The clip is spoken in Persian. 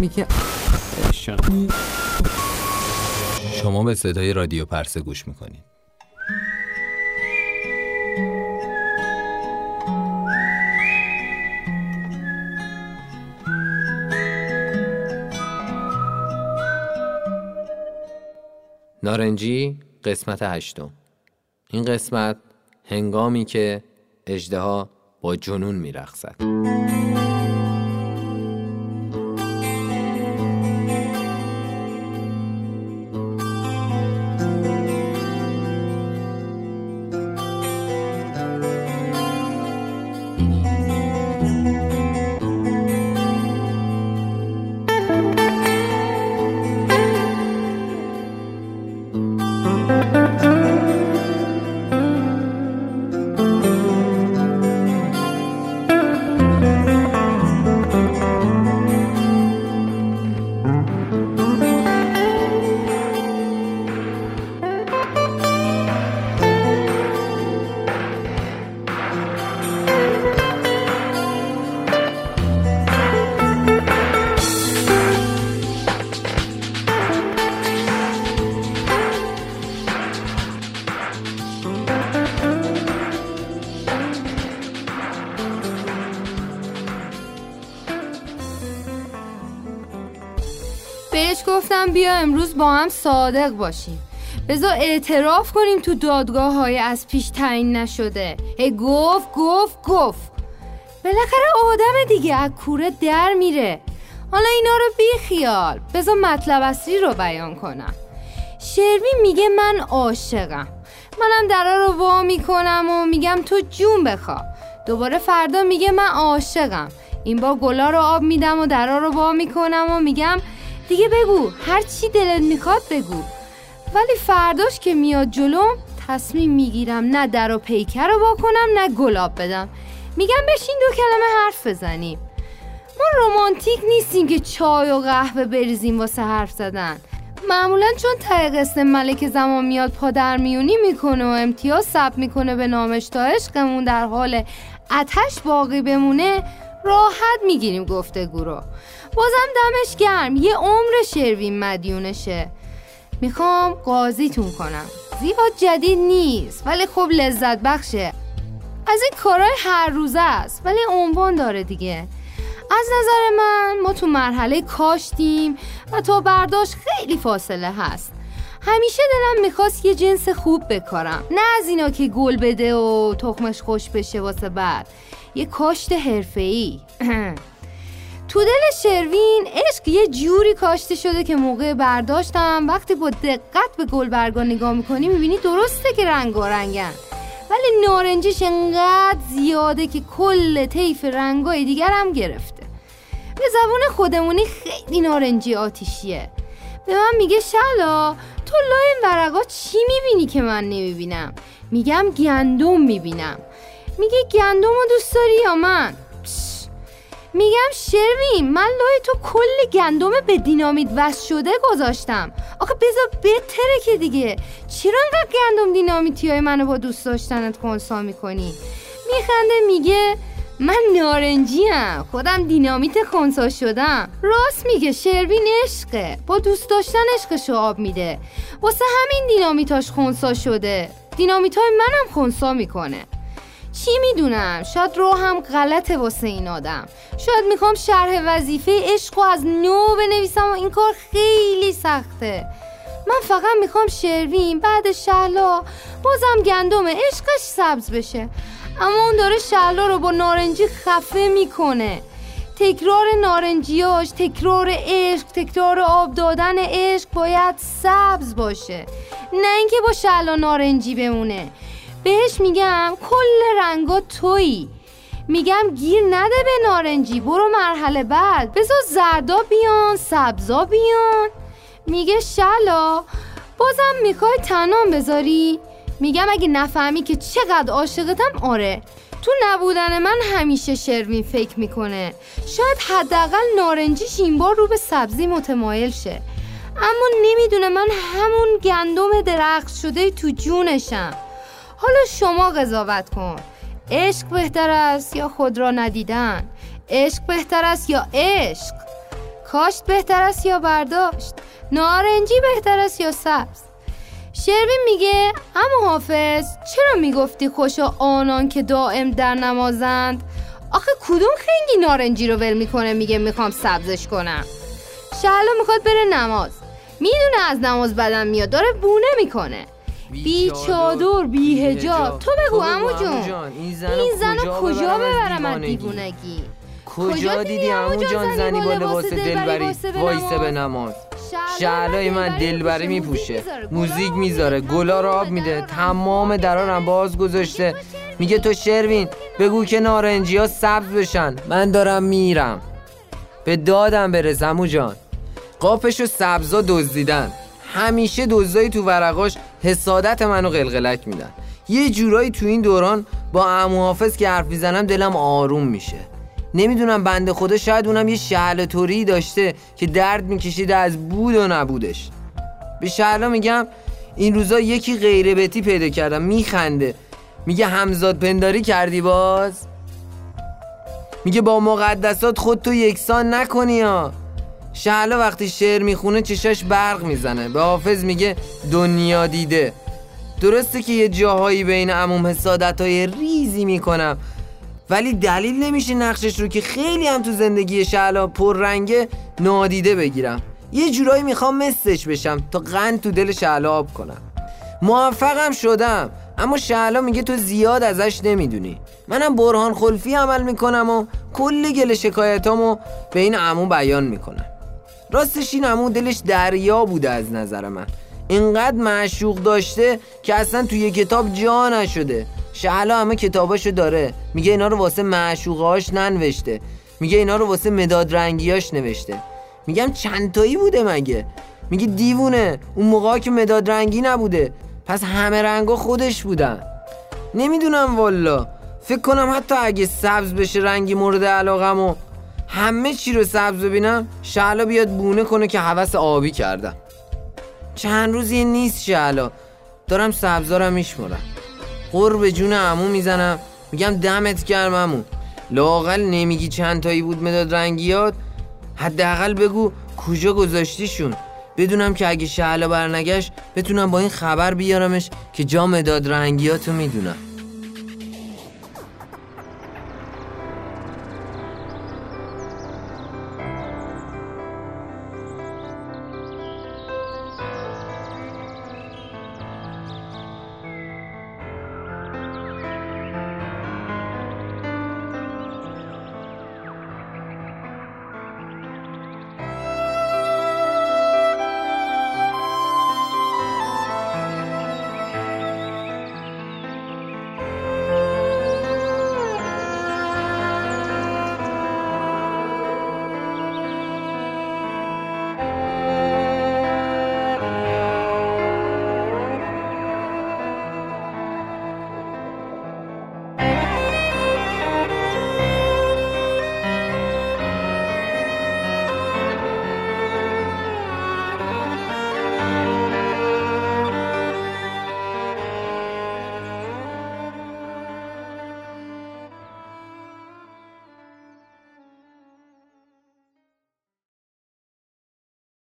می‌کرد شما به صدای رادیو پرسه گوش می‌کنید. نارنجی قسمت هشتم. این قسمت هنگامی که اجدها با جنون میرقصد. گفتم بیا امروز با هم صادق باشیم. بذار اعتراف کنیم تو دادگاه های از پیش تعیین نشده. هی گفت گفت گفت. بالاخره آدم دیگه از کوره در میره. حالا اینا رو بی خیال. بذار مطلب اصلی رو بیان کنم. شروین میگه من عاشقم. منم درا رو وا می‌کنم و میگم تو جون بخوا دوباره فردا میگه من عاشقم. این با گلا رو آب میدم و درا رو وا می‌کنم و میگم دیگه بگو هر چی دلت می‌خواد بگو. ولی فرداش که میاد جلوم تصمیم می‌گیرم نه در و پیکر رو کنم نه گلاب بدم. میگم بشین دو کلمه حرف بزنیم. ما رومانتیک نیستیم که چای و قهوه بریزیم واسه حرف زدن. معمولا چون ته ملک زمان میاد پادر میونی می‌کنه و امتیاز ثبت می‌کنه به نامش تا عشقمون در حال اتش باقی بمونه راحت می‌گیریم گفتگو رو. بازم دمش گرم. یه عمر شروین مدیونشه. می‌خوام قاضیتون کنم. زیاد جدید نیست ولی خب لذت بخشه. از این کارهای هر روزه است ولی عنوان داره دیگه. از نظر من ما تو مرحله کاشتیم و تا برداشت خیلی فاصله هست. همیشه دلم می‌خواست یه جنس خوب بکارم. نه از اینا که گل بده و تخمش خوش بشه واسه بعد. یه کاشت حرفه‌ای. تو دل شروین عشق یه جوری کاشته شده که موقع برداشتم وقتی با دقت به گلبرگا نگاه می‌کنی می‌بینی درسته که رنگ رنگن. ولی نارنجیش انقدر زیاده که کل طیف رنگای دیگر هم گرفته. به زبون خودمونی خیلی نارنجی آتیشیه. به من میگه شلا تو لای این ورقا چی می‌بینی که من نمی‌بینم؟ میگم گندم می‌بینم. میگه گندم رو دوست داری یا من؟ میگم شروین من لای تو کل گندم به دینامیت وصل شده گذاشتم. آخه بذار بتره که دیگه. چرا انقدر گندم دینامیتی های منو با دوست داشتنت کنسا می‌کنی؟ میخنده میگه من نارنجی هم خودم دینامیت خونسا شدم. راست میگه شروین عشقه. با دوست داشتن عشقشو آب میده. واسه همین دینامیتاش خونسا شده. دینامیت های منم خونسا می‌کنه. چی می‌دونم؟ شاید هم غلطه واسه این آدم. شاید می‌خوام شرح وظیفه عشق از نو بنویسم و این کار خیلی سخته. من فقط می‌خوام شروین بعد شهلا بازم گندم عشقش سبز بشه. اما اون داره شهلا رو با نارنجی خفه می‌کنه. تکرار نارنجیاش تکرار عشق تکرار آب دادن عشق باید سبز باشه. نه اینکه با شهلا نارنجی بمونه. بهش میگم کل رنگا تویی. میگم گیر نده به نارنجی برو مرحله بعد. بذار زردا بیان سبزا بیان. میگه شلا بازم می‌خوای تنام بذاری؟ میگم اگه نفهمی که چقدر عاشقتم آره. تو نبودن من همیشه شروین فکر می‌کنه. شاید حداقل نارنجیش این بار رو به سبزی متمایل شه. اما نمی‌دونه من همون گندم درخت شده تو جونشم. حالا شما قضاوت کن. عشق بهتر است یا خود را ندیدن؟ عشق بهتر است یا عشق؟ کاشت بهتر است یا برداشت؟ نارنجی بهتر است یا سبز؟ شروین میگه اما حافظ چرا می‌گفتی خوش آنان که دائم در نمازند؟ آخه کدوم خنگی نارنجی رو ول می‌کنه میگه می‌خوام سبزش کنم؟ شهلا می‌خواد بره نماز. می‌دونه از نماز بدن میاد داره بونه می‌کنه. بی چادر بی هجاب تو بگو امو جون. این زنو کجا ببرم از دیوونگی؟ کجا دیدی؟ امو جان زنی با لباس دلبری وایسه به نماز. شعلای من دلبری میپوشه موزیک می‌ذاره گلا رو آب میده تمام درارم باز گذاشته. میگه تو شروین بگو که نارنجی ها سبز بشن. من دارم میرم. به دادم برسم امو جان. قاپش و سبزا دزدیدن. همیشه دزدایی تو ورقاش حسادت منو قلقلک میدن. یه جورایی تو این دوران با امو حافظ که حرف می‌زنم دلم آروم میشه. نمی‌دونم بنده خدا شاید اونم یه شهل توری داشته که درد میکشیده از بود و نبودش. به شهلا میگم این روزا یکی غیره بتی پیدا کردم میخنده. میگه همزاد پنداری کردی باز؟ میگه با مقدسات خود تو یکسان نکنی ها. شهلا وقتی شعر می‌خونه چشاش برق می‌زنه. به حافظ میگه دنیا دیده. درسته که یه جاهایی بین عموم حسادت های ریزی می‌کنم ولی دلیل نمیشه نقشش رو که خیلی هم تو زندگی شعلا پررنگه نادیده بگیرم. یه جورایی می‌خوام مثلش بشم تا قند تو دل شعلا آب کنم. موفقم شدم اما شعلا میگه تو زیاد ازش نمی‌دونی. منم برهان خلفی عمل می‌کنم و کل گل شکایتامو به این عمو بیان می‌کنم. راستش این عمو دلش دریا بوده از نظر من. اینقدر معشوق داشته که اصلا توی کتاب جا نشده. شهلا همه کتاباشو داره. میگه اینا رو واسه معشوقهاش ننوشته. میگه اینا رو واسه مداد رنگیاش نوشته. میگم چند تایی بوده مگه؟ میگه دیوونه اون موقع که مداد رنگی نبوده. پس همه رنگا خودش بودن. نمی‌دونم والا. فکر کنم حتی اگه سبز بشه رنگی مورد علاقم همه چی رو سبز ببینم شعلا بیاد بونه کنه که حوس آبی کردم. چند روزی نیست شعلا. دارم سبزارم میشمرم قرب جون عمو می‌زنم. میگم دمت گرم عمو. لاقل نمیگی چند تایی بود مداد رنگیات. حداقل بگو کجا گذاشتیشون. بدونم که اگه شعلا برنگشت بتونم با این خبر بیارمش که جا مداد رنگیاتو می‌دونم.